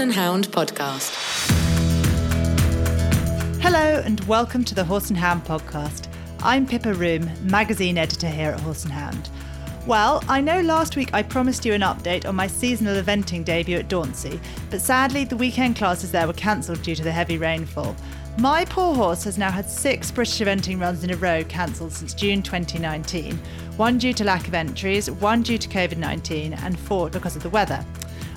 Horse and Hound podcast. Hello, and welcome to the Horse and Hound podcast. I'm Pippa Roome, magazine editor here at Horse and Hound. Well, I know last week I promised you an update on my seasonal eventing debut at Dauntsey, but sadly the weekend classes there were cancelled due to the heavy rainfall. My poor horse has now had six British eventing runs in a row cancelled since June 2019, one due to lack of entries, one due to COVID 19, and four because of the weather.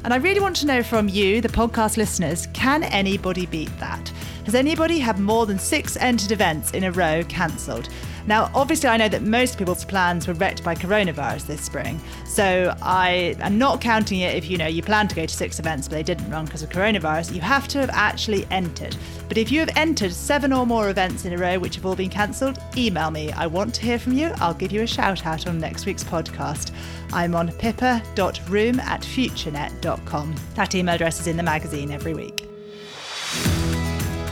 And I really want to know from you, the podcast listeners, can anybody beat that? Has anybody had more than six entered events in a row cancelled? Now, obviously, I know that most people's plans were wrecked by coronavirus this spring. So I am not counting it if you know you plan to go to six events but they didn't run because of coronavirus. You have to have actually entered. But if you have entered seven or more events in a row which have all been cancelled, email me. I want to hear from you. I'll give you a shout out on next week's podcast. I'm on pippa.roome at futurenet.com. That email address is in the magazine every week.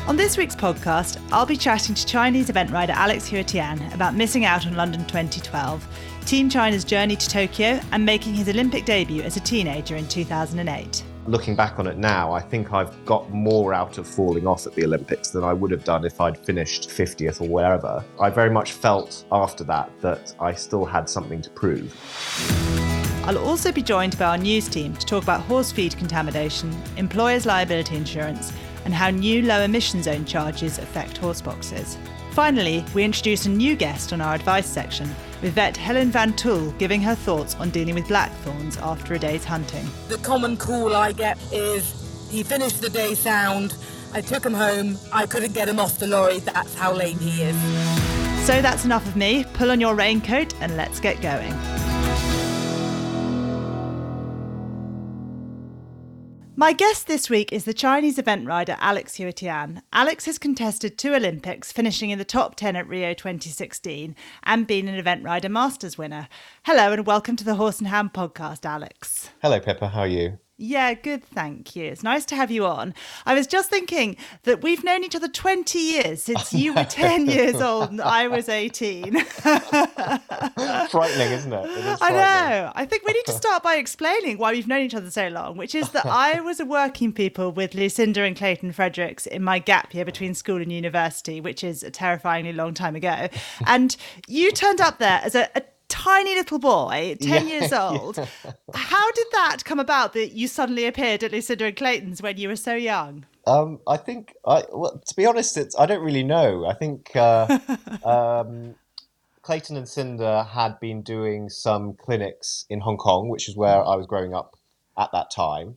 On this week's podcast, I'll be chatting to Chinese event rider Alex Hua Tian about missing out on London 2012, Team China's journey to Tokyo, and making his Olympic debut as a teenager in 2008. Looking back on it now, I think I've got more out of falling off at the Olympics than I would have done if I'd finished 50th or wherever. I very much felt after that that I still had something to prove. I'll also be joined by our news team to talk about horse feed contamination, employers' liability insurance, and how new low emission zone charges affect horse boxes. Finally, we introduce a new guest on our advice section, with vet Helen Van Tuyll giving her thoughts on dealing with blackthorns after a day's hunting. The common call I get is he finished the day sound, I took him home, I couldn't get him off the lorry, that's how lame he is. So that's enough of me. Pull on your raincoat and let's get going. My guest this week is the Chinese event rider Alex Hua Tian. Alex has contested two Olympics, finishing in the top 10 at Rio 2016 and been an event rider masters winner. Hello and welcome to the Horse and Hound podcast, Alex. Hello, Pippa. How are you? Yeah, good, thank you. It's nice to have you on. I was just thinking that we've known each other 20 years since you were 10 years old and I was 18. frightening, isn't it? it is I know. I think we need to start by explaining why we've known each other so long, which is that I was a working pupil with Lucinda and Clayton Fredericks in my gap year between school and university, which is a terrifyingly long time ago. And you turned up there as a, a tiny little boy, 10 yeah, years old. Yeah. How did that come about that you suddenly appeared at Lucinda and Clayton's when you were so young? Um, I think, I, well, to be honest, it's, I don't really know. I think uh, um, Clayton and Cinder had been doing some clinics in Hong Kong, which is where I was growing up at that time.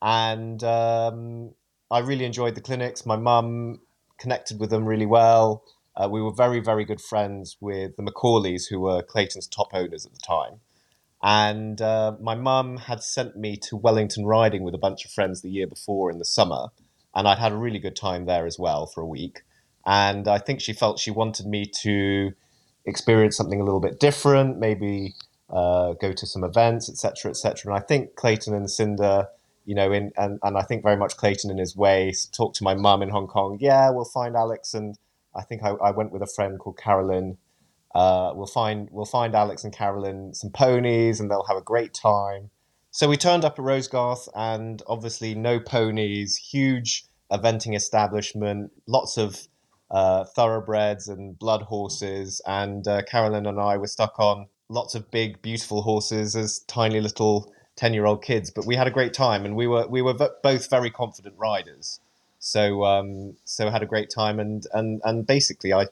And um, I really enjoyed the clinics. My mum connected with them really well. Uh, we were very, very good friends with the Macaulays, who were Clayton's top owners at the time. And uh, my mum had sent me to Wellington riding with a bunch of friends the year before in the summer. And I'd had a really good time there as well for a week. And I think she felt she wanted me to experience something a little bit different, maybe uh, go to some events, etc., etc. And I think Clayton and Cinder, you know, in and, and I think very much Clayton in his way talked to my mum in Hong Kong. Yeah, we'll find Alex and I think I, I went with a friend called Carolyn. Uh, we'll find we'll find Alex and Carolyn some ponies, and they'll have a great time. So we turned up at Rosegarth, and obviously no ponies, huge eventing establishment, lots of uh, thoroughbreds and blood horses, and uh, Carolyn and I were stuck on lots of big, beautiful horses as tiny little ten-year-old kids. But we had a great time, and we were we were v- both very confident riders. So um, so I had a great time, and and and basically I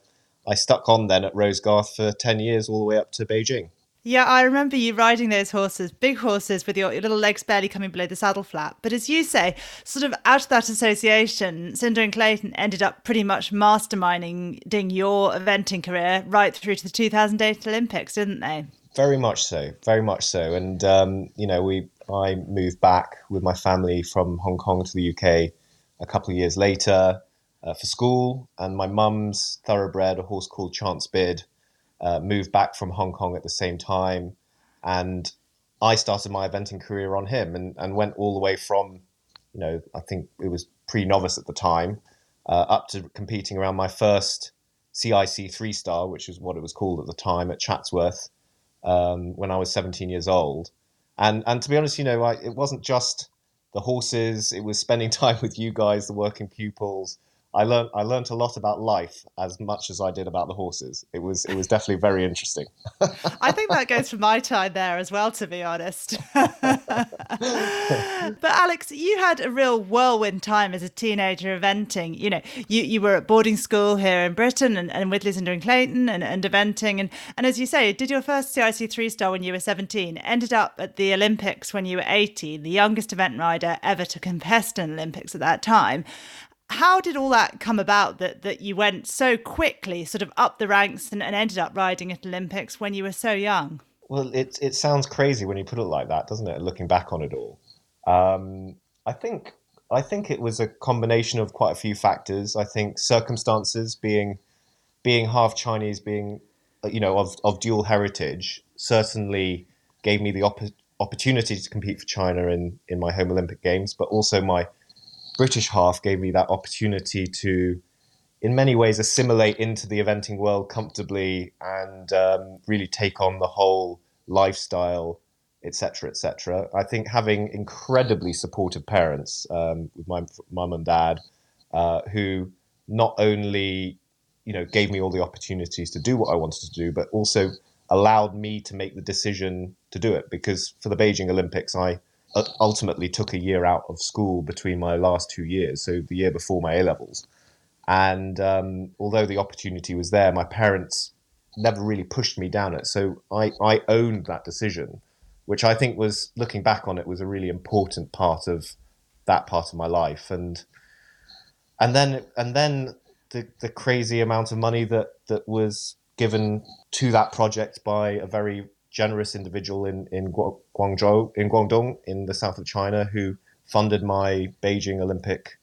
I stuck on then at Rosegarth for ten years, all the way up to Beijing. Yeah, I remember you riding those horses, big horses with your, your, little legs barely coming below the saddle flap. But as you say, sort of out of that association, Cinder and Clayton ended up pretty much masterminding your eventing career right through to the 2008 Olympics, didn't they? Very much so, very much so. And um, you know, we I moved back with my family from Hong Kong to the UK a couple of years later uh, for school, and my mum's thoroughbred, a horse called Chance Bid, uh, moved back from Hong Kong at the same time, and I started my eventing career on him, and, and went all the way from, you know, I think it was pre-novice at the time, uh, up to competing around my first CIC three star, which is what it was called at the time at Chatsworth, um, when I was 17 years old, and and to be honest, you know, I, it wasn't just the horses. It was spending time with you guys, the working pupils. I learned I learned a lot about life as much as I did about the horses. It was it was definitely very interesting. I think that goes for my time there as well, to be honest. but Alex, you had a real whirlwind time as a teenager eventing. You know, you, you were at boarding school here in Britain and, and with Lucinda and Clayton and, and eventing and, and as you say, did your first CIC three star when you were 17, ended up at the Olympics when you were 18, the youngest event rider ever to contest an Olympics at that time how did all that come about that that you went so quickly sort of up the ranks and, and ended up riding at olympics when you were so young? Well it, it sounds crazy when you put it like that doesn't it looking back on it all? Um, i think i think it was a combination of quite a few factors. I think circumstances being being half chinese being you know of, of dual heritage certainly gave me the op- opportunity to compete for china in in my home olympic games but also my British half gave me that opportunity to, in many ways, assimilate into the eventing world comfortably and um, really take on the whole lifestyle, etc., etc. I think having incredibly supportive parents um, with my mum and dad, uh, who not only you know gave me all the opportunities to do what I wanted to do, but also allowed me to make the decision to do it. Because for the Beijing Olympics, I ultimately took a year out of school between my last two years, so the year before my A levels. And um, although the opportunity was there, my parents never really pushed me down it. So I, I owned that decision, which I think was, looking back on it, was a really important part of that part of my life. And and then and then the, the crazy amount of money that, that was given to that project by a very generous individual in in Guangzhou in Guangdong in the south of China who funded my Beijing Olympic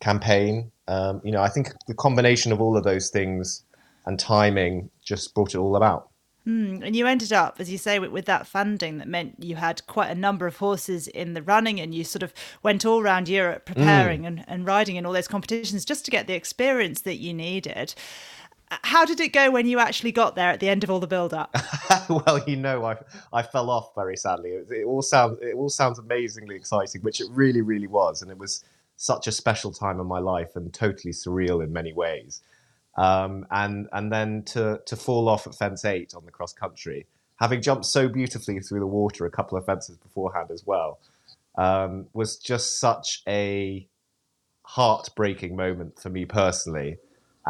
campaign. Um, you know, I think the combination of all of those things and timing just brought it all about. Mm, and you ended up, as you say, with, with, that funding that meant you had quite a number of horses in the running and you sort of went all around Europe preparing mm. and, and riding in all those competitions just to get the experience that you needed how did it go when you actually got there at the end of all the build up? well, you know, I I fell off very sadly. It, it, all sounds it all sounds amazingly exciting, which it really really was, and it was such a special time in my life and totally surreal in many ways. Um, and and then to to fall off at fence eight on the cross country, having jumped so beautifully through the water a couple of fences beforehand as well, um, was just such a heartbreaking moment for me personally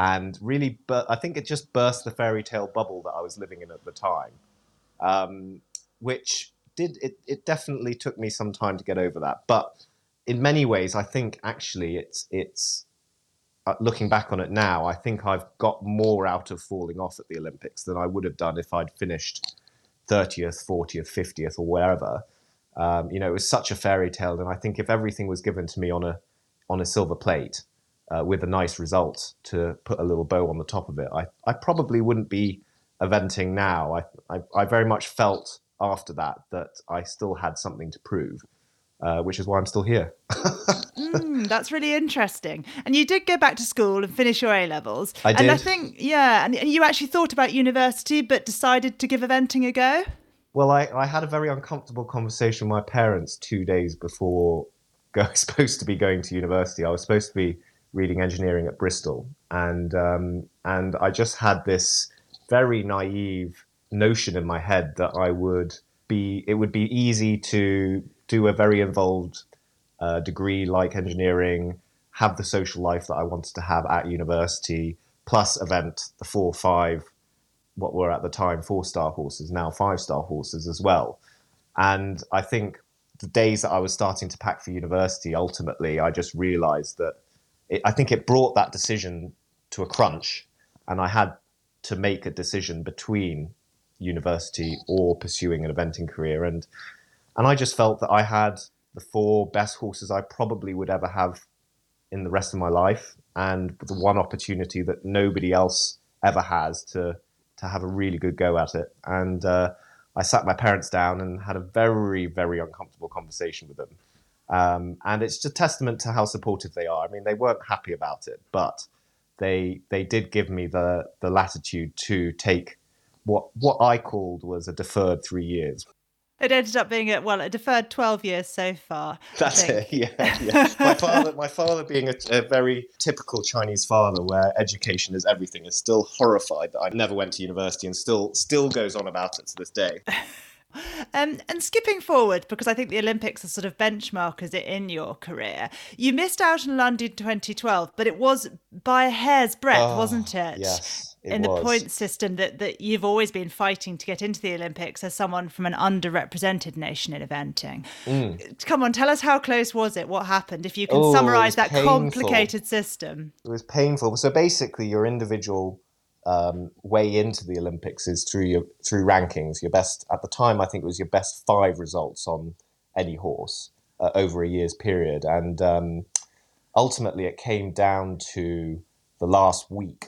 and really, but I think it just burst the fairy tale bubble that I was living in at the time, um, which did it. It definitely took me some time to get over that, but in many ways, I think actually it's it's uh, looking back on it now. I think I've got more out of falling off at the Olympics than I would have done if I'd finished thirtieth, fortieth, fiftieth, or wherever. Um, you know, it was such a fairy tale, and I think if everything was given to me on a on a silver plate, uh, with a nice result to put a little bow on the top of it. I, I probably wouldn't be eventing now. I, I, I very much felt after that that I still had something to prove. Uh, which is why I'm still here. mm, that's really interesting. And you did go back to school and finish your A levels. I did. And I think, yeah, and, and you actually thought about university, but decided to give eventing a go. Well, I, I had a very uncomfortable conversation with my parents two days before I was supposed to be going to university. I was supposed to be reading engineering at Bristol, and um, and I just had this very naive notion in my head that I would be it would be easy to do a very involved uh, degree like engineering, have the social life that I wanted to have at university, plus event the four five what were at the time four star horses, now five star horses as well. And I think the days that I was starting to pack for university, ultimately, I just realized that it, I think it brought that decision to a crunch, and I had to make a decision between university or pursuing an eventing career, and and I just felt that I had the four best horses I probably would ever have in the rest of my life, and the one opportunity that nobody else ever has to to have a really good go at it, and. Uh, I sat my parents down and had a very, very uncomfortable conversation with them um, and it's a testament to how supportive they are. I mean, they weren't happy about it, but they they did give me the the latitude to take what what I called was a deferred three years. It ended up being a well, a deferred twelve years so far. That's it. Yeah, yeah. my father, my father, being a, a, very typical Chinese father, where education is everything, is still horrified that I never went to university, and still still goes on about it to this day. Um, and skipping forward, because I think the Olympics are sort of benchmarkers in your career, you missed out on London 2012, but it was by a hair's breadth, oh, wasn't it? Yes. It in was. the point system that, that you've always been fighting to get into the Olympics as someone from an underrepresented nation in eventing. Mm. Come on, tell us how close was it? What happened? If you can oh, summarize that painful. complicated system. It was painful. So basically, your individual um, way into the Olympics is through your through rankings. Your best at the time, I think, it was your best five results on any horse uh, over a year's period, and um, ultimately it came down to the last week.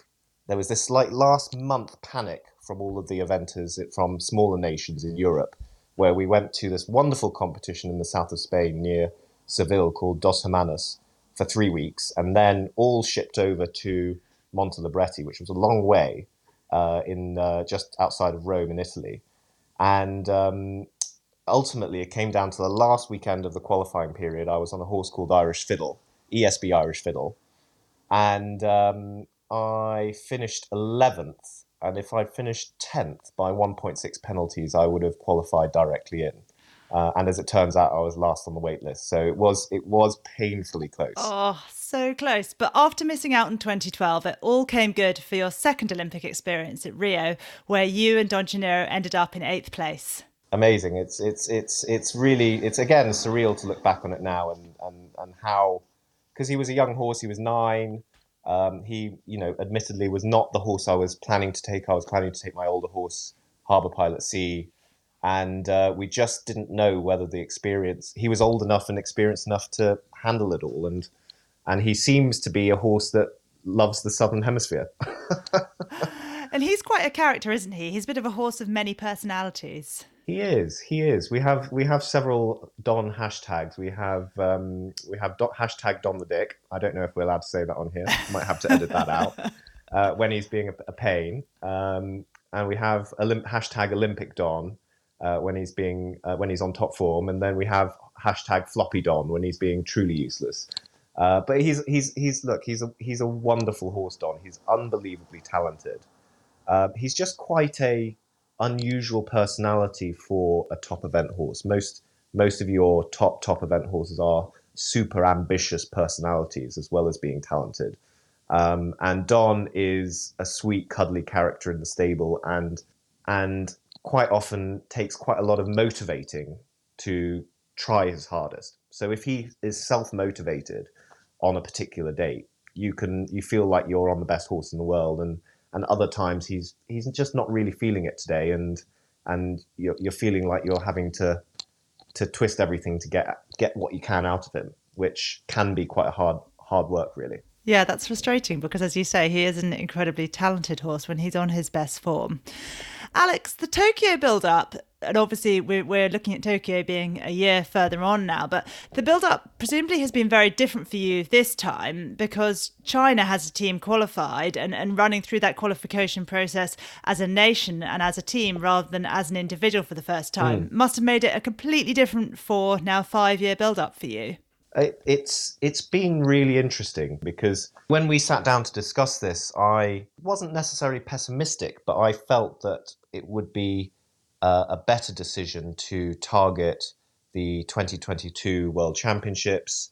There was this like last month panic from all of the eventers from smaller nations in Europe, where we went to this wonderful competition in the south of Spain near Seville called Dos Hermanas for three weeks, and then all shipped over to Montelibretti, which was a long way uh, in uh, just outside of Rome in Italy. And um, ultimately, it came down to the last weekend of the qualifying period. I was on a horse called Irish Fiddle, ESB Irish Fiddle, and um, I finished 11th. And if I'd finished 10th by 1.6 penalties, I would have qualified directly in. Uh, and as it turns out, I was last on the wait list. So it was it was painfully close. Oh, so close. But after missing out in 2012, it all came good for your second Olympic experience at Rio, where you and Don Geniro ended up in eighth place. Amazing. It's it's it's it's really it's again surreal to look back on it now and and and how because he was a young horse. He was nine. Um, he, you know, admittedly was not the horse I was planning to take. I was planning to take my older horse, Harbour Pilot C, and uh, we just didn't know whether the experience he was old enough and experienced enough to handle it all and and he seems to be a horse that loves the southern hemisphere. And he's quite a character isn't he? He's a bit of a horse of many personalities. He is he is. We have we have several don hashtags. We have um, we have dot, hashtag don the dick. I don't know if we're allowed to say that on here. Might have to edit that out. Uh, when he's being a, a pain. Um, and we have Olymp- hashtag olympic don uh, when he's being uh, when he's on top form, and then we have hashtag floppy don when he's being truly useless. Uh, but he's he's he's look he's a he's a wonderful horse don. He's unbelievably talented. Uh, he's just quite a unusual personality for a top event horse. Most most of your top top event horses are super ambitious personalities as well as being talented. Um, and Don is a sweet, cuddly character in the stable, and and quite often takes quite a lot of motivating to try his hardest. So if he is self motivated on a particular date, you can you feel like you're on the best horse in the world, and and other times he's he's just not really feeling it today, and and you're, you're feeling like you're having to to twist everything to get get what you can out of him, which can be quite hard hard work, really. Yeah, that's frustrating because, as you say, he is an incredibly talented horse when he's on his best form. Alex, the Tokyo build up, and obviously we're, we're looking at Tokyo being a year further on now, but the build up presumably has been very different for you this time because China has a team qualified and, and running through that qualification process as a nation and as a team rather than as an individual for the first time mm. must have made it a completely different four, now five year build up for you it's it's been really interesting because when we sat down to discuss this, I wasn't necessarily pessimistic, but I felt that it would be uh, a better decision to target the 2022 World Championships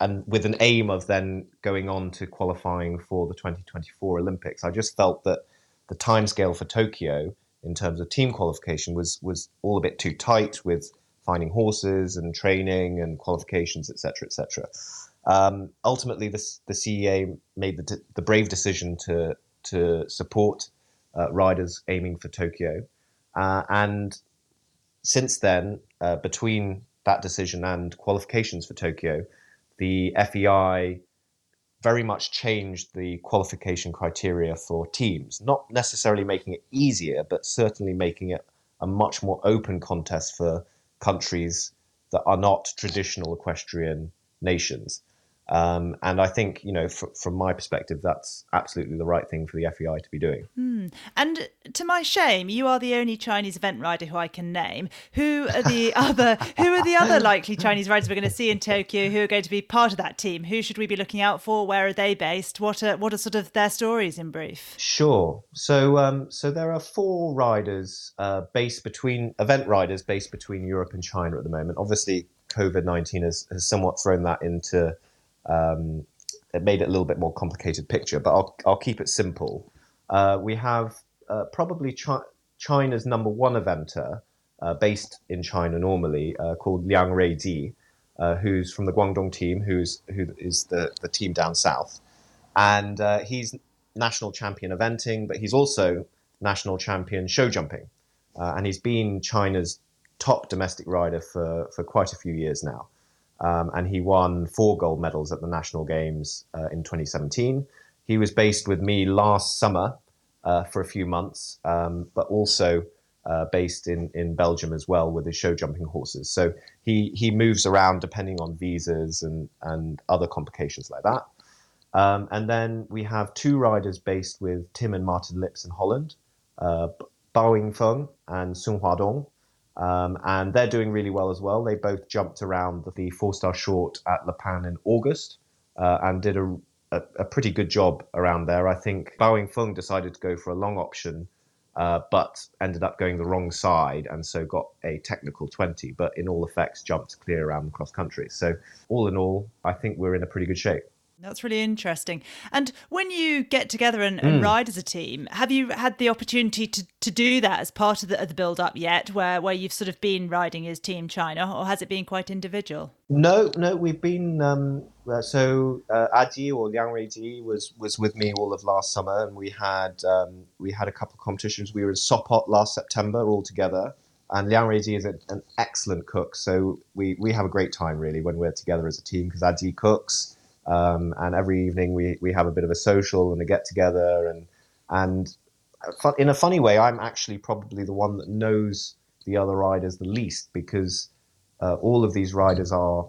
and with an aim of then going on to qualifying for the 2024 Olympics. I just felt that the timescale for Tokyo in terms of team qualification was was all a bit too tight with finding horses and training and qualifications, etc., etc. Um, ultimately, this, the CEA made the, the brave decision to to support uh, riders aiming for Tokyo, uh, and since then, uh, between that decision and qualifications for Tokyo, the FEI very much changed the qualification criteria for teams, not necessarily making it easier, but certainly making it a much more open contest for countries that are not traditional equestrian nations. Um, and I think, you know, fr- from my perspective, that's absolutely the right thing for the FEI to be doing. Mm. And to my shame, you are the only Chinese event rider who I can name. Who are the other? Who are the other likely Chinese riders we're going to see in Tokyo? Who are going to be part of that team? Who should we be looking out for? Where are they based? What are what are sort of their stories in brief? Sure. So, um, so there are four riders uh, based between event riders based between Europe and China at the moment. Obviously, COVID nineteen has, has somewhat thrown that into um, it made it a little bit more complicated picture, but I'll, I'll keep it simple. Uh, we have uh, probably Chi- China's number one eventer, uh, based in China normally, uh, called Liang Ruiji, uh, who's from the Guangdong team, who's who is the, the team down south, and uh, he's national champion eventing, but he's also national champion show jumping, and he's been China's top domestic rider for, for quite a few years now. Um, and he won four gold medals at the national games uh, in 2017. He was based with me last summer uh, for a few months, um, but also uh, based in, in Belgium as well with his show jumping horses. So he, he moves around depending on visas and, and other complications like that. Um, and then we have two riders based with Tim and Martin Lips in Holland, uh, Bao Yingfeng and Sun Huadong. Um, and they're doing really well as well. They both jumped around the four star short at Le Pin in August uh, and did a, a, a, pretty good job around there. I think Bao Yingfeng decided to go for a long option, uh, but ended up going the wrong side and so got a technical 20, but in all effects jumped clear around the cross country. So, all in all, I think we're in a pretty good shape. That's really interesting. And when you get together and, and mm. ride as a team, have you had the opportunity to, to do that as part of the, of the build up yet, where, where you've sort of been riding as Team China, or has it been quite individual? No, no, we've been. Um, uh, so uh, Adi or Liang Ruiji was was with me all of last summer, and we had um, we had a couple of competitions. We were in Sopot last September all together, and Liang Ruiji is a, an excellent cook. So we we have a great time really when we're together as a team because Adi cooks. Um, and every evening we, we have a bit of a social and a get together and and in a funny way, I'm actually probably the one that knows the other riders the least because uh, all of these riders are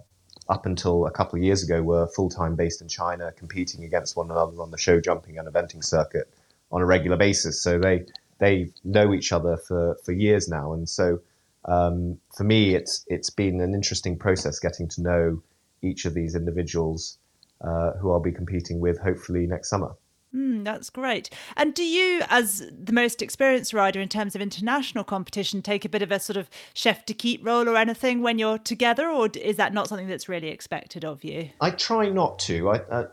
up until a couple of years ago were full time based in China, competing against one another on the show jumping and eventing circuit on a regular basis. So they they know each other for, for years now, and so um, for me, it's it's been an interesting process getting to know each of these individuals uh, who I'll be competing with hopefully next summer. Mm, that's great. And do you, as the most experienced rider in terms of international competition, take a bit of a sort of chef d'équipe role or anything when you're together, or is that not something that's really expected of you? I try not to. I, uh,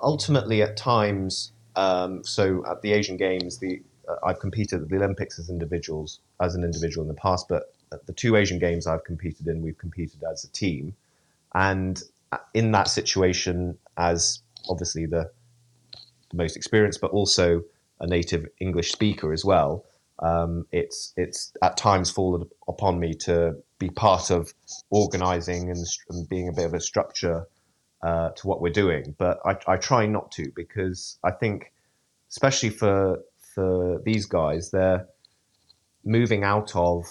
ultimately, at times, um, so at the Asian Games, the uh, I've competed at the Olympics as individuals, as an individual in the past, but at the two Asian Games I've competed in, we've competed as a team, and in that situation as obviously the, most experienced, but also a native English speaker as well. Um, it's it's at times fallen upon me to be part of organising and, and, being a bit of a structure uh, to what we're doing. But I, I, try not to because I think, especially for for these guys, they're moving out of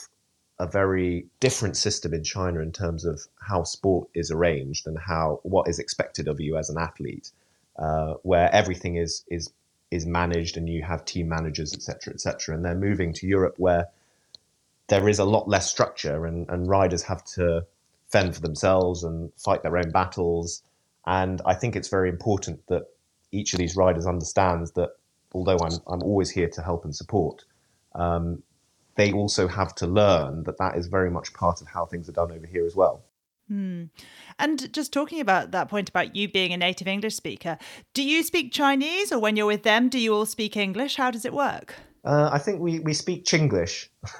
a very different system in China in terms of how sport is arranged and how what is expected of you as an athlete, uh, where everything is is is managed and you have team managers, etc., etc. And they're moving to Europe where there is a lot less structure and, and riders have to fend for themselves and fight their own battles. And I think it's very important that each of these riders understands that although I'm I'm always here to help and support, um, they also have to learn that that is very much part of how things are done over here as well. Hmm. And just talking about that point about you being a native English speaker, do you speak Chinese or when you're with them, do you all speak English? How does it work? Uh, I think we, we speak Chinglish,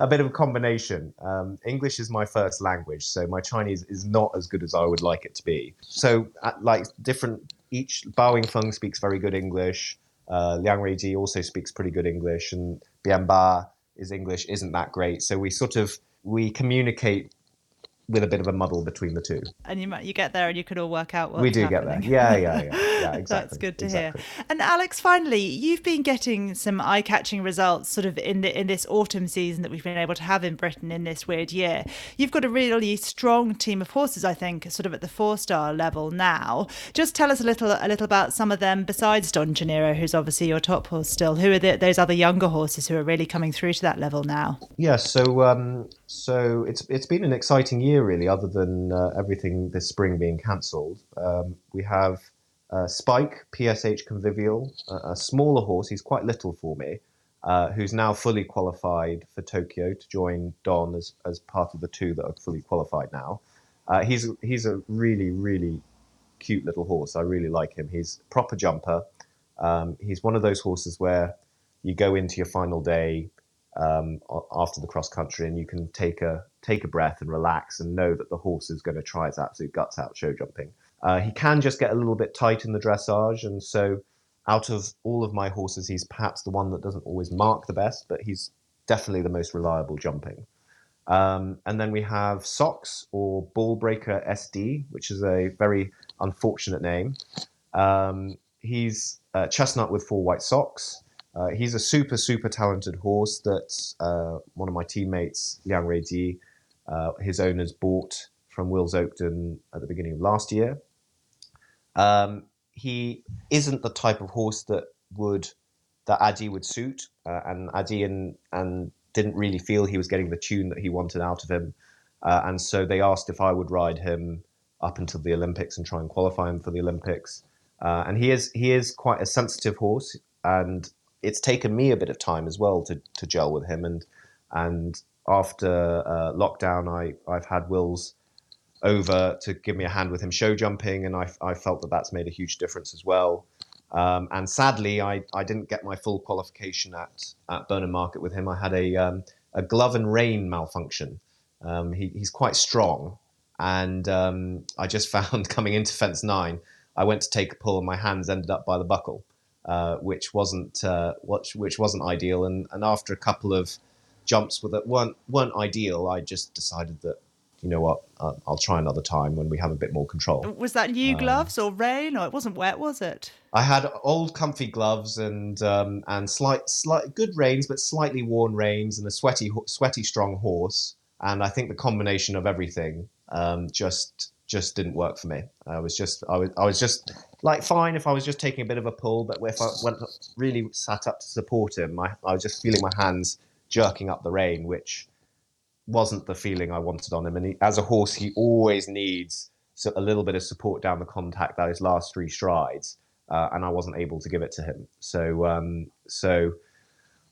a bit of a combination. Um, English is my first language, so my Chinese is not as good as I would like it to be. So, at, like different, each Bao Yingfeng speaks very good English. Uh, Liang Ruiji also speaks pretty good English, and Bianba, his English isn't that great. So we sort of we communicate with a bit of a muddle between the two. And you might you get there and you can all work out what we do happening. get there. Yeah, yeah, yeah, yeah. Exactly. That's good to exactly. hear. And Alex, finally, you've been getting some eye-catching results, sort of in the in this autumn season that we've been able to have in Britain in this weird year. You've got a really strong team of horses, I think, sort of at the four-star level now. Just tell us a little a little about some of them besides Don Geniro, who's obviously your top horse still. Who are the, those other younger horses who are really coming through to that level now? Yeah, so um, so it's it's been an exciting year really, other than uh, everything this spring being cancelled. Um, we have uh, Spike PSH Convivial, a, a smaller horse. He's quite little for me, uh, who's now fully qualified for Tokyo to join Don as as part of the two that are fully qualified now. Uh, he's he's a really really cute little horse. I really like him. He's proper jumper. Um, he's one of those horses where you go into your final day um, after the cross country, and you can take a take a breath and relax and know that the horse is going to try its absolute guts out show jumping. Uh, he can just get a little bit tight in the dressage, and so out of all of my horses, he's perhaps the one that doesn't always mark the best, but he's definitely the most reliable jumping. Um, and then we have Socks or Ballbreaker SD, which is a very unfortunate name. Um, he's uh, chestnut with four white socks. Uh, he's a super, super talented horse that uh, one of my teammates, Liang Ruiji, uh, his owners bought from Wills Oakden at the beginning of last year. Um, he isn't the type of horse that would that Adi would suit, uh, and Adi and, and didn't really feel he was getting the tune that he wanted out of him, uh, and so they asked if I would ride him up until the Olympics and try and qualify him for the Olympics. Uh, and he is he is quite a sensitive horse, and it's taken me a bit of time as well to, to gel with him. And and after uh, lockdown, I I've had Wills over to give me a hand with him show jumping, and I I felt that that's made a huge difference as well. Um, and sadly, I, I didn't get my full qualification at, at Burnham Market with him. I had a, um, a glove and rein malfunction. Um, he, he's quite strong. And um, I just found coming into fence nine, I went to take a pull and my hands ended up by the buckle uh, which wasn't uh, which, which wasn't ideal. And, and after a couple of jumps that weren't weren't ideal, I just decided that you know what, uh, I'll try another time when we have a bit more control. Was that new um, gloves or rain, or it wasn't wet, was it? I had old, comfy gloves and um, and slight, slight good reins, but slightly worn reins, and a sweaty, sweaty, strong horse. And I think the combination of everything um, just just didn't work for me. I was just I was I was just like fine if I was just taking a bit of a pull, but if I really sat up to support him, I, I was just feeling my hands jerking up the rein, which wasn't the feeling I wanted on him. And he, as a horse, he always needs a little bit of support down the contact those last three strides, uh, and I wasn't able to give it to him. So um, so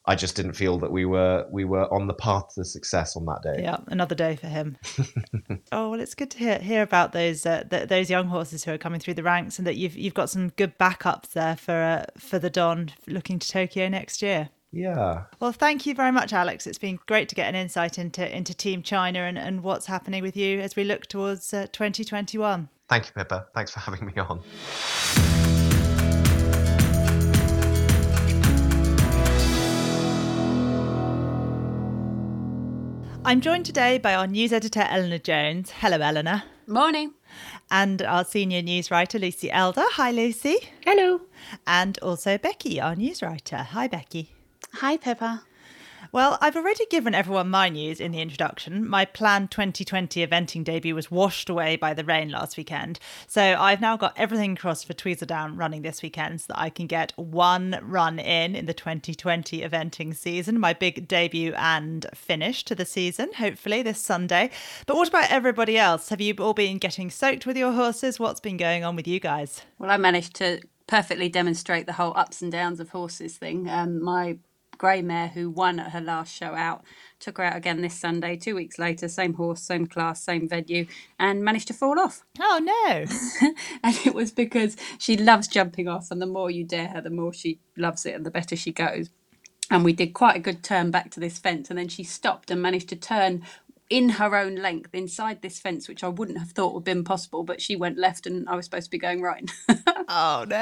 I just didn't feel that we were we were on the path to success on that day. Yeah, another day for him. oh well, it's good to hear hear about those uh, th- those young horses who are coming through the ranks, and that you've you've got some good backups there for uh, for the Don looking to Tokyo next year. Yeah. Well, thank you very much, Alex. It's been great to get an insight into into Team China and, and what's happening with you as we look towards uh, 2021. Thank you, Pippa. Thanks for having me on. I'm joined today by our news editor, Eleanor Jones. Hello, Eleanor. Morning. And our senior news writer, Lucy Elder. Hi, Lucy. Hello. And also Becky, our news writer. Hi, Becky. Hi, Pippa. Well, I've already given everyone my news in the introduction. My planned 2020 eventing debut was washed away by the rain last weekend. So I've now got everything crossed for Tweseldown running this weekend so that I can get one run in in the 2020 eventing season, my big debut and finish to the season, hopefully this Sunday. But what about everybody else? Have you all been getting soaked with your horses? What's been going on with you guys? Well, I managed to perfectly demonstrate the whole ups and downs of horses thing. Um, my grey mare who won at her last show out. Took her out again this Sunday, two weeks later, same horse, same class, same venue, and managed to fall off. Oh no! and it was because she loves jumping off, and the more you dare her, the more she loves it, and the better she goes. And we did quite a good turn back to this fence, and then she stopped and managed to turn in her own length inside this fence, which I wouldn't have thought would have been possible, but she went left and I was supposed to be going right. oh no.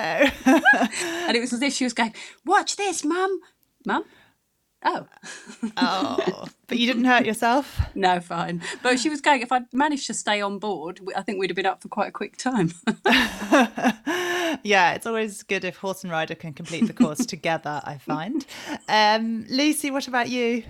and it was as if she was going, Watch this, mum. Mum? Oh. oh. But you didn't hurt yourself? No, fine. But she was going, if I'd managed to stay on board, I think we'd have been up for quite a quick time. yeah, it's always good if horse and rider can complete the course together, I find. Um, Lucy, what about you?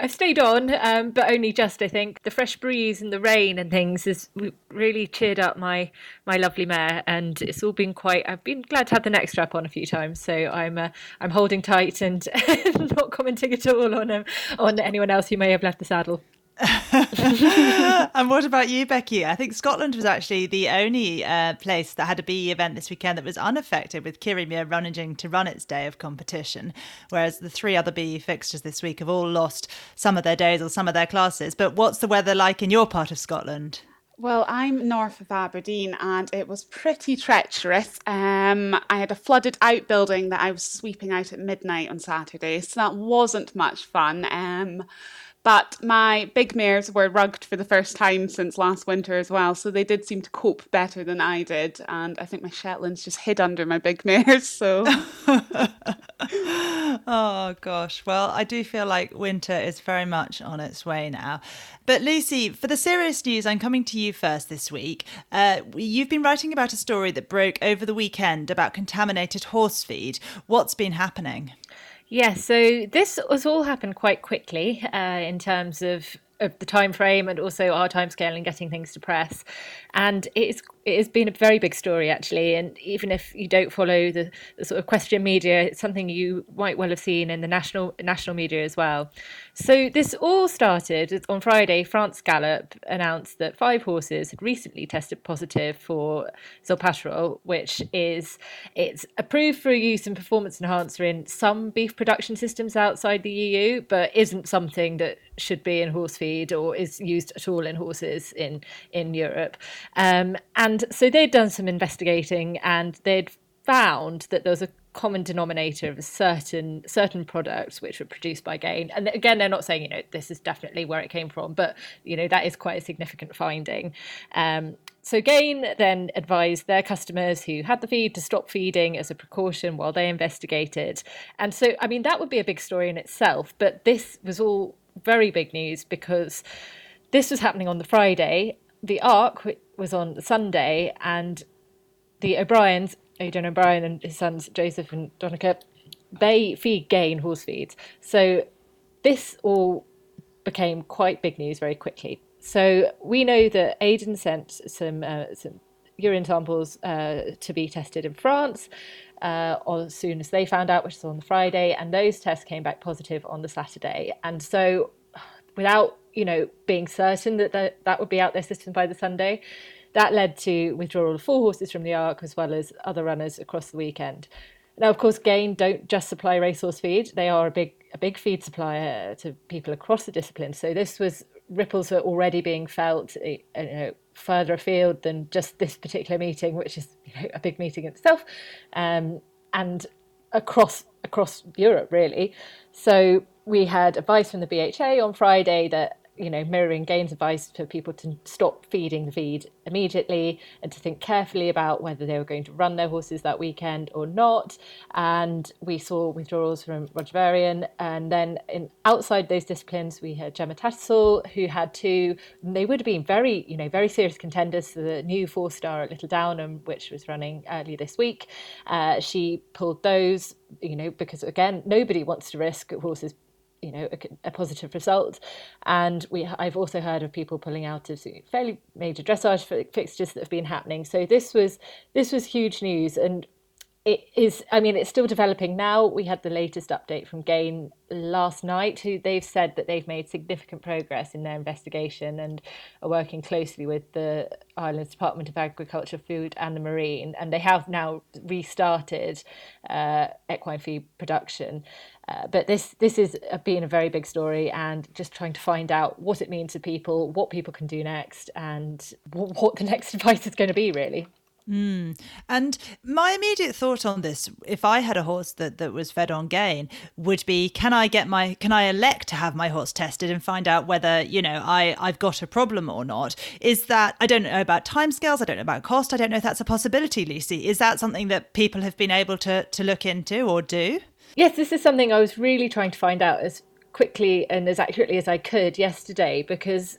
I've stayed on, um, but only just. I think the fresh breeze and the rain and things has really cheered up my my lovely mare, and it's all been quite. I've been glad to have the neck strap on a few times, so I'm uh, I'm holding tight and not commenting at all on um, on anyone else who may have left the saddle. and what about you, Becky? I think Scotland was actually the only uh, place that had a BE event this weekend that was unaffected, with Kirriemuir managing to run its day of competition, whereas the three other BE fixtures this week have all lost some of their days or some of their classes. But what's the weather like in your part of Scotland? Well, I'm north of Aberdeen and it was pretty treacherous. Um, I had a flooded outbuilding that I was sweeping out at midnight on Saturday, so that wasn't much fun. Um, but my big mares were rugged for the first time since last winter as well, so they did seem to cope better than I did. And I think my Shetlands just hid under my big mares. So, oh gosh, well, I do feel like winter is very much on its way now. But Lucy, for the serious news, I'm coming to you first this week. Uh, you've been writing about a story that broke over the weekend about contaminated horse feed. What's been happening? Yes, yeah, so this has all happened quite quickly uh, in terms of of the time frame and also our time scale and getting things to press. And it's it has been a very big story actually and even if you don't follow the, the, sort of question media it's something you might well have seen in the national national media as well. So this all started on friday. France Galop announced that five horses had recently tested positive for zilpaterol which is it's approved for use in performance enhancer in some beef production systems outside the eu but isn't something that should be in horse feed or is used at all in horses in in europe. Um, and so they'd done some investigating and they'd found that there was a common denominator of certain certain products which were produced by Gain. And again, they're not saying you know this is definitely where it came from, but you know that is quite a significant finding. Um, so Gain then advised their customers who had the feed to stop feeding as a precaution while they investigated. And so I mean that would be a big story in itself, but this was all very big news because this was happening on the Friday. The Arc was on Sunday, and the O'Briens, Aidan O'Brien and his sons Joseph and Donnacha, they feed gain horse feeds. So this all became quite big news very quickly. So we know that Aidan sent some, uh, some urine samples uh, to be tested in France uh, as soon as they found out, which was on the Friday, and those tests came back positive on the Saturday. And so, without you know being certain that the, that would be out their system by the Sunday, that led to withdrawal of four horses from the Arc as well as other runners across the weekend. Now, of course, Gain don't just supply racehorse feed; they are a big a big feed supplier to people across the discipline. So this was ripples were already being felt, eh, you know, further afield than just this particular meeting, which is you know, a big meeting itself, um, and across across Europe really. So we had advice from the BHA on Friday that you know, mirroring Gain's advice for people to stop feeding the feed immediately and to think carefully about whether they were going to run their horses that weekend or not. And we saw withdrawals from Roger Varian. And then in outside those disciplines, we had Gemma Tattersall, who had two, they would have been very, you know, very serious contenders for the new four star at Little Downham, which was running early this week. Uh, she pulled those, you know, because again, nobody wants to risk horses you know a, a, positive result. And we I've also heard of people pulling out of fairly major dressage fixtures that have been happening. So this was this was huge news. And it is i mean it's still developing now. We had the latest update from gain last night who they've said that they've made significant progress in their investigation and are working closely with the ireland's department of agriculture food and the marine. And they have now restarted uh, equine feed production. Uh, but this this is being a very big story and just trying to find out what it means to people what people can do next and what the next advice is going to be really Mm. And my immediate thought on this, if I had a horse that, that was fed on gain, would be can I get my can I elect to have my horse tested and find out whether, you know, I, I've got a problem or not? Is that I don't know about timescales, I don't know about cost, I don't know if that's a possibility, Lucy. Is that something that people have been able to, to look into or do? Yes, this is something I was really trying to find out as quickly and as accurately as I could yesterday because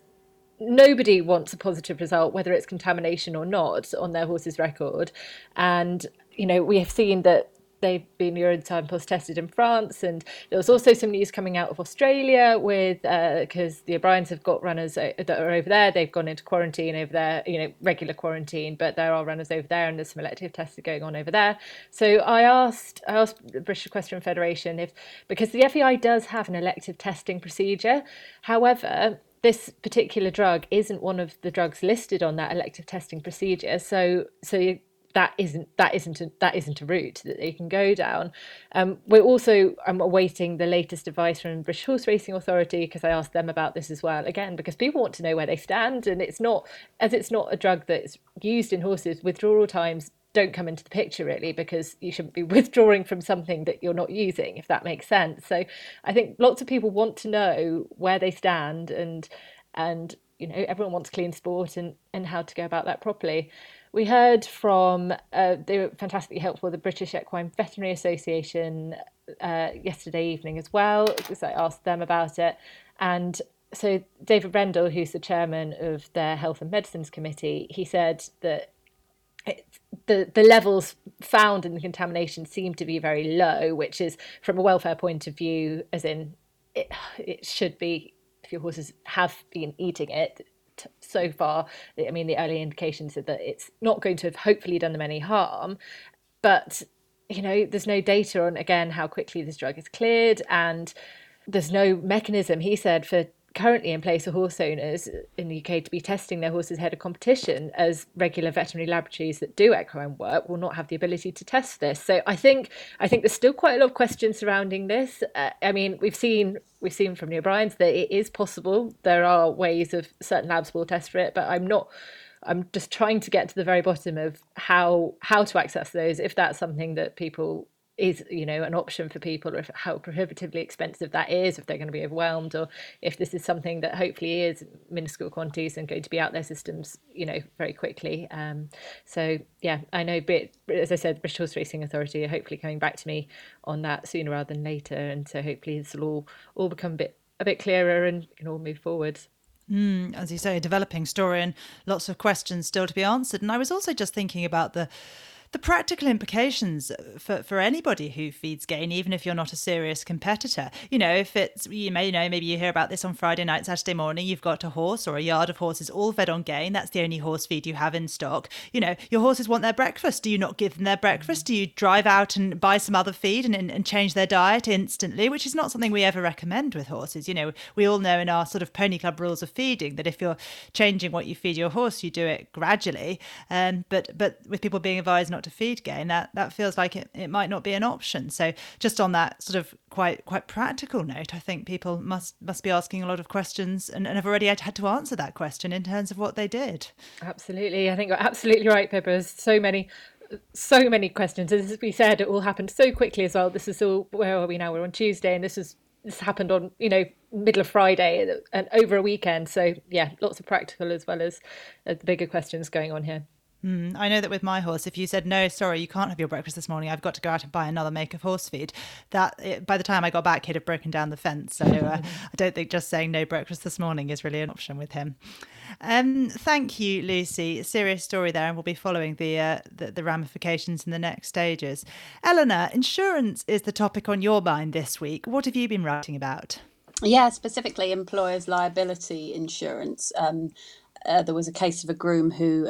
nobody wants a positive result, whether it's contamination or not, on their horse's record. And, you know, we have seen that they've been urine samples tested in France, and there was also some news coming out of Australia with because uh, the O'Briens have got runners that are over there. They've gone into quarantine over there, you know, regular quarantine, but there are runners over there, and there's some elective tests going on over there. So I asked, I asked the British Equestrian Federation if because the FEI does have an elective testing procedure, however this particular drug isn't one of the drugs listed on that elective testing procedure. So, so that isn't that isn't a, that isn't a route that they can go down. Um, we're also I'm awaiting the latest advice from British Horse Racing Authority because I asked them about this as well. Again, because people want to know where they stand, and it's not as it's not a drug that's used in horses. Withdrawal times don't come into the picture really because you shouldn't be withdrawing from something that you're not using if that makes sense. So i think lots of people want to know where they stand and and you know everyone wants clean sport and and how to go about that properly. We heard from uh, they were fantastically helpful the british equine veterinary association uh, yesterday evening as well because i asked them about it. And so David Rendle who's the chairman of their health and medicines committee he said that it, the the levels found in the contamination seem to be very low, which is from a welfare point of view, as in it, it should be if your horses have been eating it so far. I mean, the early indications are that it's not going to have hopefully done them any harm, but you know, there's no data on again how quickly this drug is cleared and there's no mechanism he said for currently in place for horse owners in the UK to be testing their horses ahead of competition, as regular veterinary laboratories that do equine work will not have the ability to test this. So I think I think there's still quite a lot of questions surrounding this. Uh, I mean, we've seen we've seen from the O'Briens that it is possible. There are ways of certain labs will test for it, but I'm not. I'm just trying to get to the very bottom of how how to access those. If that's something that people is you know an option for people or how prohibitively expensive that is if they're going to be overwhelmed or if this is something that hopefully is minuscule quantities and going to be out their systems you know very quickly um, so yeah i know but as i said british horse racing authority are hopefully coming back to me on that sooner rather than later and so hopefully this will all all become a bit a bit clearer and can all move forward Mm, as you say, a developing story and lots of questions still to be answered. And I was also just thinking about the the practical implications for, for anybody who feeds gain, even if you're not a serious competitor. You know, if it's, you may know, maybe you hear about this on Friday night, Saturday morning, you've got a horse or a yard of horses all fed on gain. That's the only horse feed you have in stock. You know, your horses want their breakfast. Do you not give them their breakfast? Do you drive out and buy some other feed and, and change their diet instantly, which is not something we ever recommend with horses. You know, we all know in our sort of pony club rules of feeding that if you're changing what you feed your horse, you do it gradually. Um, but, but with people being advised not to feed gain, that that feels like it, it might not be an option. So just on that sort of quite quite practical note, I think people must must be asking a lot of questions and, and have already had to answer that question in terms of what they did. Absolutely. I think you're absolutely right, Pippa. So many so many questions. As we said, it all happened so quickly as well. This is all where are we now? We're on Tuesday and this is this happened on, you know, middle of Friday and over a weekend. So yeah, lots of practical as well as, as the bigger questions going on here. Mm, I know that with my horse, if you said no, sorry, you can't have your breakfast this morning. I've got to go out and buy another make of horse feed. That it, by the time I got back, he'd have broken down the fence. So uh, I don't think just saying no breakfast this morning is really an option with him. Um, thank you, Lucy. Serious story there, and we'll be following the, uh, the the ramifications in the next stages. Eleanor, insurance is the topic on your mind this week. What have you been writing about? Yeah, specifically employers' liability insurance. Um, uh, there was a case of a groom who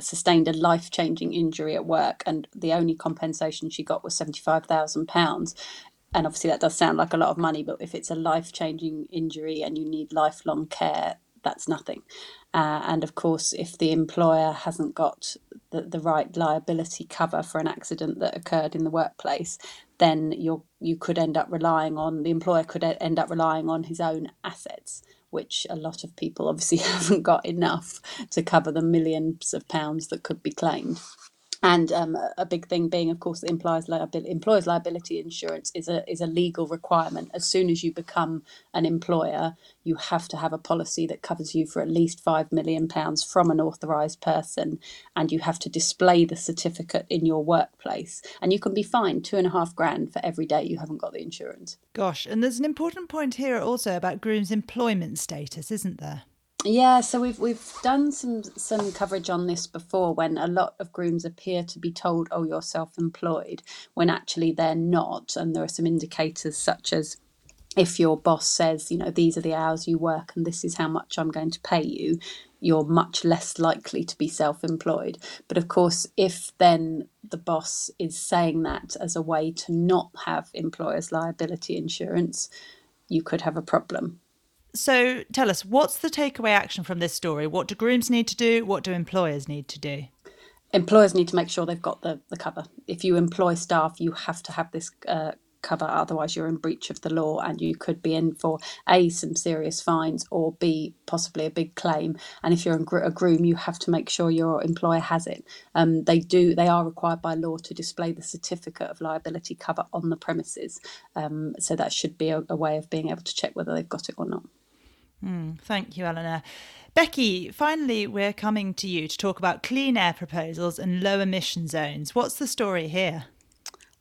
sustained a life changing injury at work, and the only compensation she got was £75,000. And obviously, that does sound like a lot of money, but if it's a life changing injury and you need lifelong care, that's nothing. Uh, and of course, if the employer hasn't got the, the right liability cover for an accident that occurred in the workplace, then you you could end up relying on the employer could end up relying on his own assets which a lot of people obviously haven't got enough to cover the millions of pounds that could be claimed. And um, a big thing being, of course, the employer's liability, employer's liability insurance is a is a legal requirement. As soon as you become an employer, you have to have a policy that covers you for at least five million pounds from an authorised person, and you have to display the certificate in your workplace. And you can be fined two and a half grand for every day you haven't got the insurance. Gosh, and there's an important point here also about grooms' employment status, isn't there? Yeah, so we've we've done some some coverage on this before when a lot of grooms appear to be told, "Oh, you're self-employed," when actually they're not, and there are some indicators such as if your boss says, you know, these are the hours you work and this is how much I'm going to pay you, you're much less likely to be self employed. But of course, if then the boss is saying that as a way to not have employer's liability insurance, you could have a problem. So tell us, what's the takeaway action from this story? What do grooms need to do? What do employers need to do? Employers need to make sure they've got the, the cover. If you employ staff, you have to have this uh, cover, otherwise, you're in breach of the law and you could be in for A, some serious fines, or B, possibly a big claim. And if you're a groom, you have to make sure your employer has it. Um, they do, they are required by law to display the certificate of liability cover on the premises. Um, so that should be a, a way of being able to check whether they've got it or not. Mm, thank you, Eleanor. Becky, finally, we're coming to you to talk about clean air proposals and low emission zones. What's the story here?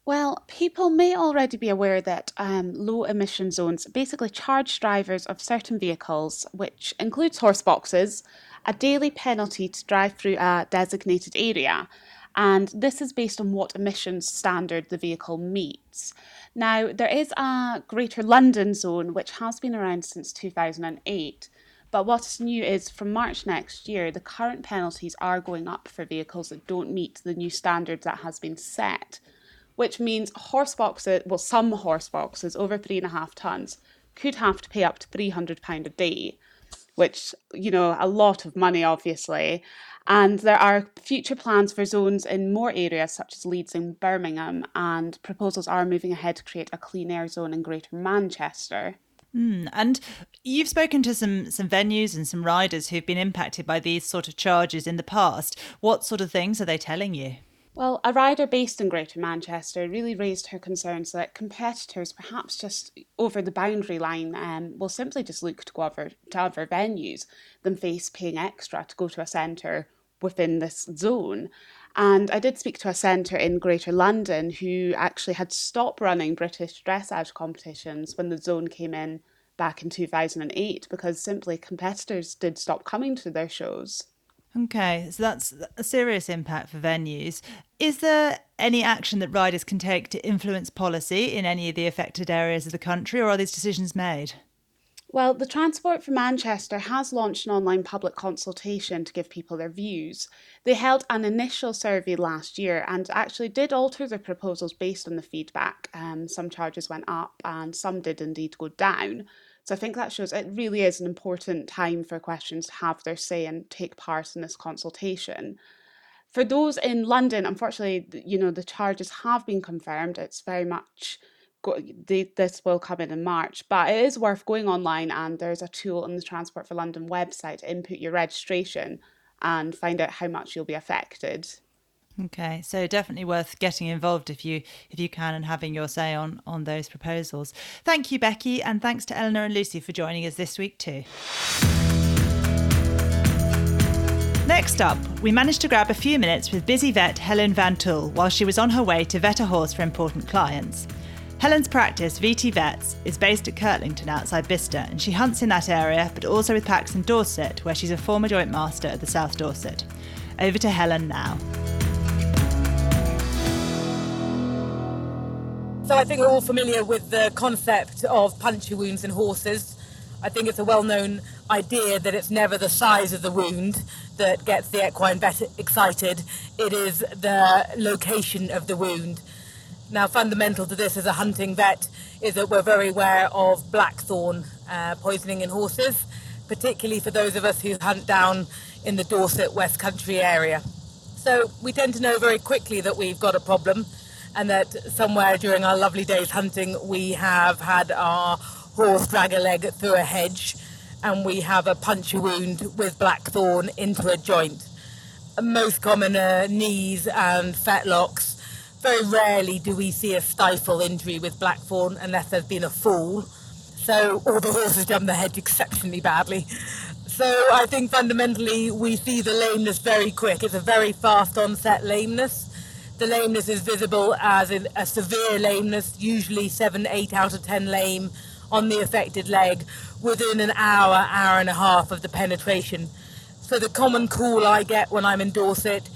Well, people may already be aware that um, low emission zones basically charge drivers of certain vehicles, which includes horse boxes, a daily penalty to drive through a designated area. And this is based on what emissions standard the vehicle meets. Now, there is a Greater London zone which has been around since 2008. But what's new is from March next year, the current penalties are going up for vehicles that don't meet the new standards that has been set, which means horse boxes, well, some horse boxes over three and a half tons could have to pay up to £300 a day, which, you know, a lot of money, obviously. And there are future plans for zones in more areas such as Leeds and Birmingham, and proposals are moving ahead to create a clean air zone in Greater Manchester. Mm, and you've spoken to some some venues and some riders who've been impacted by these sort of charges in the past. What sort of things are they telling you? Well, a rider based in Greater Manchester really raised her concerns that competitors, perhaps just over the boundary line, um, will simply just look to go over to other venues than face paying extra to go to a centre within this zone. And I did speak to a centre in Greater London who actually had stopped running British dressage competitions when the zone came in back in 2008 because simply competitors did stop coming to their shows. Okay, so that's a serious impact for venues. Is there any action that riders can take to influence policy in any of the affected areas of the country, or are these decisions made? Well, the Transport for Manchester has launched an online public consultation to give people their views. They held an initial survey last year and actually did alter their proposals based on the feedback. Um, some charges went up and some did indeed go down. So I think that shows it really is an important time for questions to have their say and take part in this consultation. For those in London, unfortunately, you know, the charges have been confirmed. It's very much go, they, this will come in in March, but it is worth going online and there's a tool on the Transport for London website to input your registration and find out how much you'll be affected. Okay, so definitely worth getting involved if you if you can and having your say on on those proposals. Thank you, Becky, and thanks to Eleanor and Lucy for joining us this week too. Next up, we managed to grab a few minutes with busy vet Helen Van Tuyll while she was on her way to vet a horse for important clients. Helen's practice, VT Vets, is based at Kirtlington outside Bicester, and she hunts in that area, but also with packs in Dorset, where she's a former joint master at the South Dorset. Over to Helen now. So I think we're all familiar with the concept of puncture wounds in horses. I think it's a well-known idea that it's never the size of the wound that gets the equine excited. It is the location of the wound. Now, fundamental to this as a hunting vet is that we're very aware of blackthorn uh, poisoning in horses, particularly for those of us who hunt down in the Dorset West Country area. So we tend to know very quickly that we've got a problem and that somewhere during our lovely days hunting we have had our horse drag a leg through a hedge and we have a puncture wound with blackthorn into a joint. most common are knees and fetlocks. Very rarely do we see a stifle injury with blackthorn unless there's been a fall. So, all the horses jumped the hedge exceptionally badly. So I think fundamentally we see the lameness very quick. It's a very fast onset lameness. The lameness is visible as a severe lameness, usually 7, 8 out of 10 lame on the affected leg within an hour, hour and a half of the penetration. So the common call I get when I'm in Dorset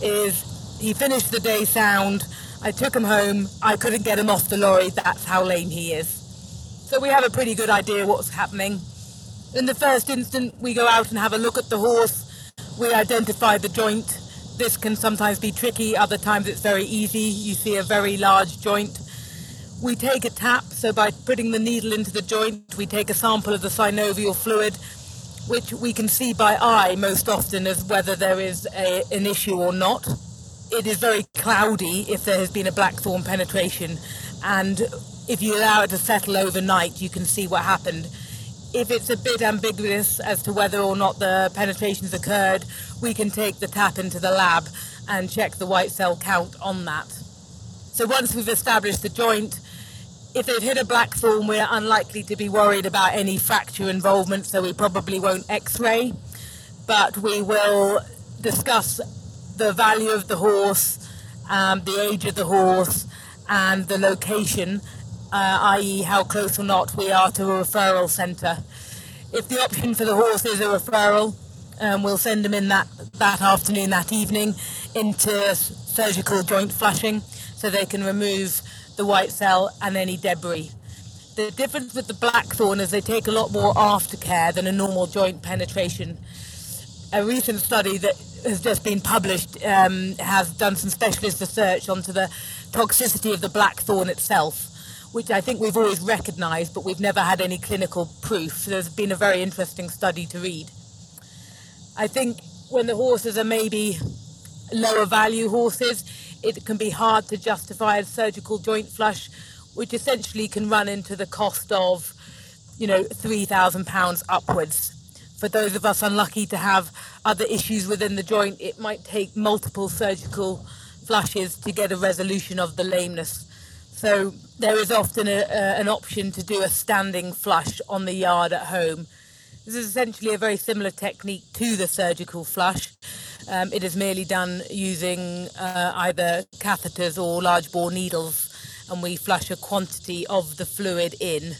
is he finished the day sound, I took him home, I couldn't get him off the lorry, that's how lame he is. So we have a pretty good idea what's happening. In the first instant, we go out and have a look at the horse. We identify the joint. This can sometimes be tricky, other times it's very easy. You see a very large joint. We take a tap, so by putting the needle into the joint, we take a sample of the synovial fluid, which we can see by eye most often as whether there is a, an issue or not. It is very cloudy if there has been a blackthorn penetration, and if you allow it to settle overnight, you can see what happened. If it's a bit ambiguous as to whether or not the penetrations occurred, we can take the tap into the lab and check the white cell count on that. So once we've established the joint, if they've hit a blackthorn, we're unlikely to be worried about any fracture involvement, so we probably won't x-ray, but we will discuss the value of the horse, um, the age of the horse, and the location, uh, i.e. how close or not we are to a referral centre. If the option for the horse is a referral, um, we'll send them in that, that afternoon, that evening, into surgical joint flushing so they can remove the white cell and any debris. The difference with the blackthorn is they take a lot more aftercare than a normal joint penetration. A recent study that has just been published um, has done some specialist research onto the toxicity of the blackthorn itself, which I think we've always recognised, but we've never had any clinical proof. So there's been a very interesting study to read. I think when the horses are maybe lower value horses, it can be hard to justify a surgical joint flush, which essentially can run into the cost of, you know, £3,000 upwards. For those of us unlucky to have other issues within the joint, it might take multiple surgical flushes to get a resolution of the lameness. So there is often a, a, an option to do a standing flush on the yard at home. This is essentially a very similar technique to the surgical flush. Um, it is merely done using uh, either catheters or large bore needles, and we flush a quantity of the fluid in.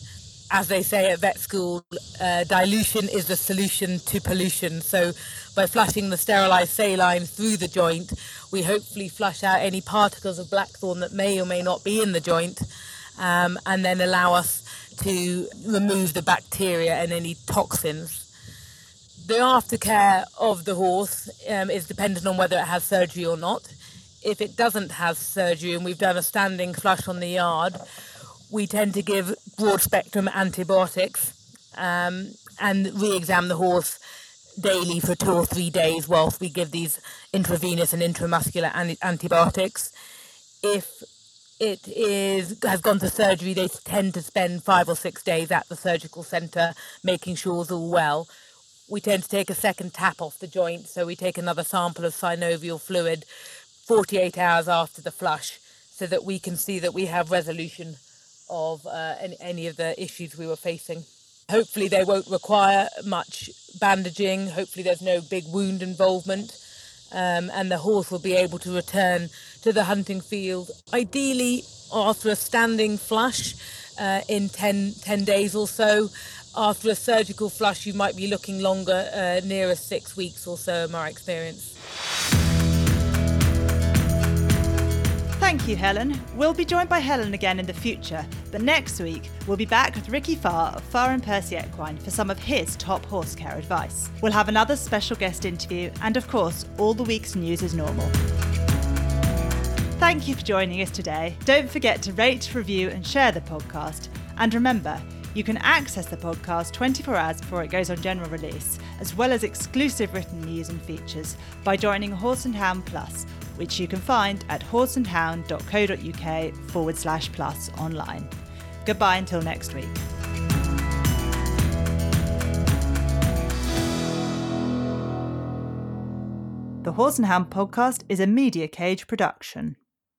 As they say at vet school, uh, dilution is the solution to pollution. So, by flushing the sterilized saline through the joint, we hopefully flush out any particles of blackthorn that may or may not be in the joint, um, and then allow us to remove the bacteria and any toxins the aftercare of the horse um, is dependent on whether it has surgery or not. If it doesn't have surgery and we've done a standing flush on the yard, we tend to give broad spectrum antibiotics um, and re examine the horse daily for two or three days whilst we give these intravenous and intramuscular antibiotics. If it is has gone to surgery, they tend to spend five or six days at the surgical centre making sure it's all well we tend to take a second tap off the joint, so we take another sample of synovial fluid 48 hours after the flush so that we can see that we have resolution of uh, any, any of the issues we were facing. Hopefully, they won't require much bandaging. Hopefully, there's no big wound involvement, um, and the horse will be able to return to the hunting field. Ideally, after a standing flush uh, in 10, 10 days or so, after a surgical flush, you might be looking longer, uh, nearer six weeks or so, in my experience. Thank you, Helen. We'll be joined by Helen again in the future, but next week we'll be back with Ricky Farr of Farr and Percy Equine for some of his top horse care advice. We'll have another special guest interview, and of course, all the week's news as normal. Thank you for joining us today. Don't forget to rate, review, and share the podcast. And remember, you can access the podcast 24 hours before it goes on general release, as well as exclusive written news and features by joining Horse and Hound Plus, which you can find at horseandhound.co.uk forward slash plus online. Goodbye until next week. The Horse and Hound podcast is a Media Cage production.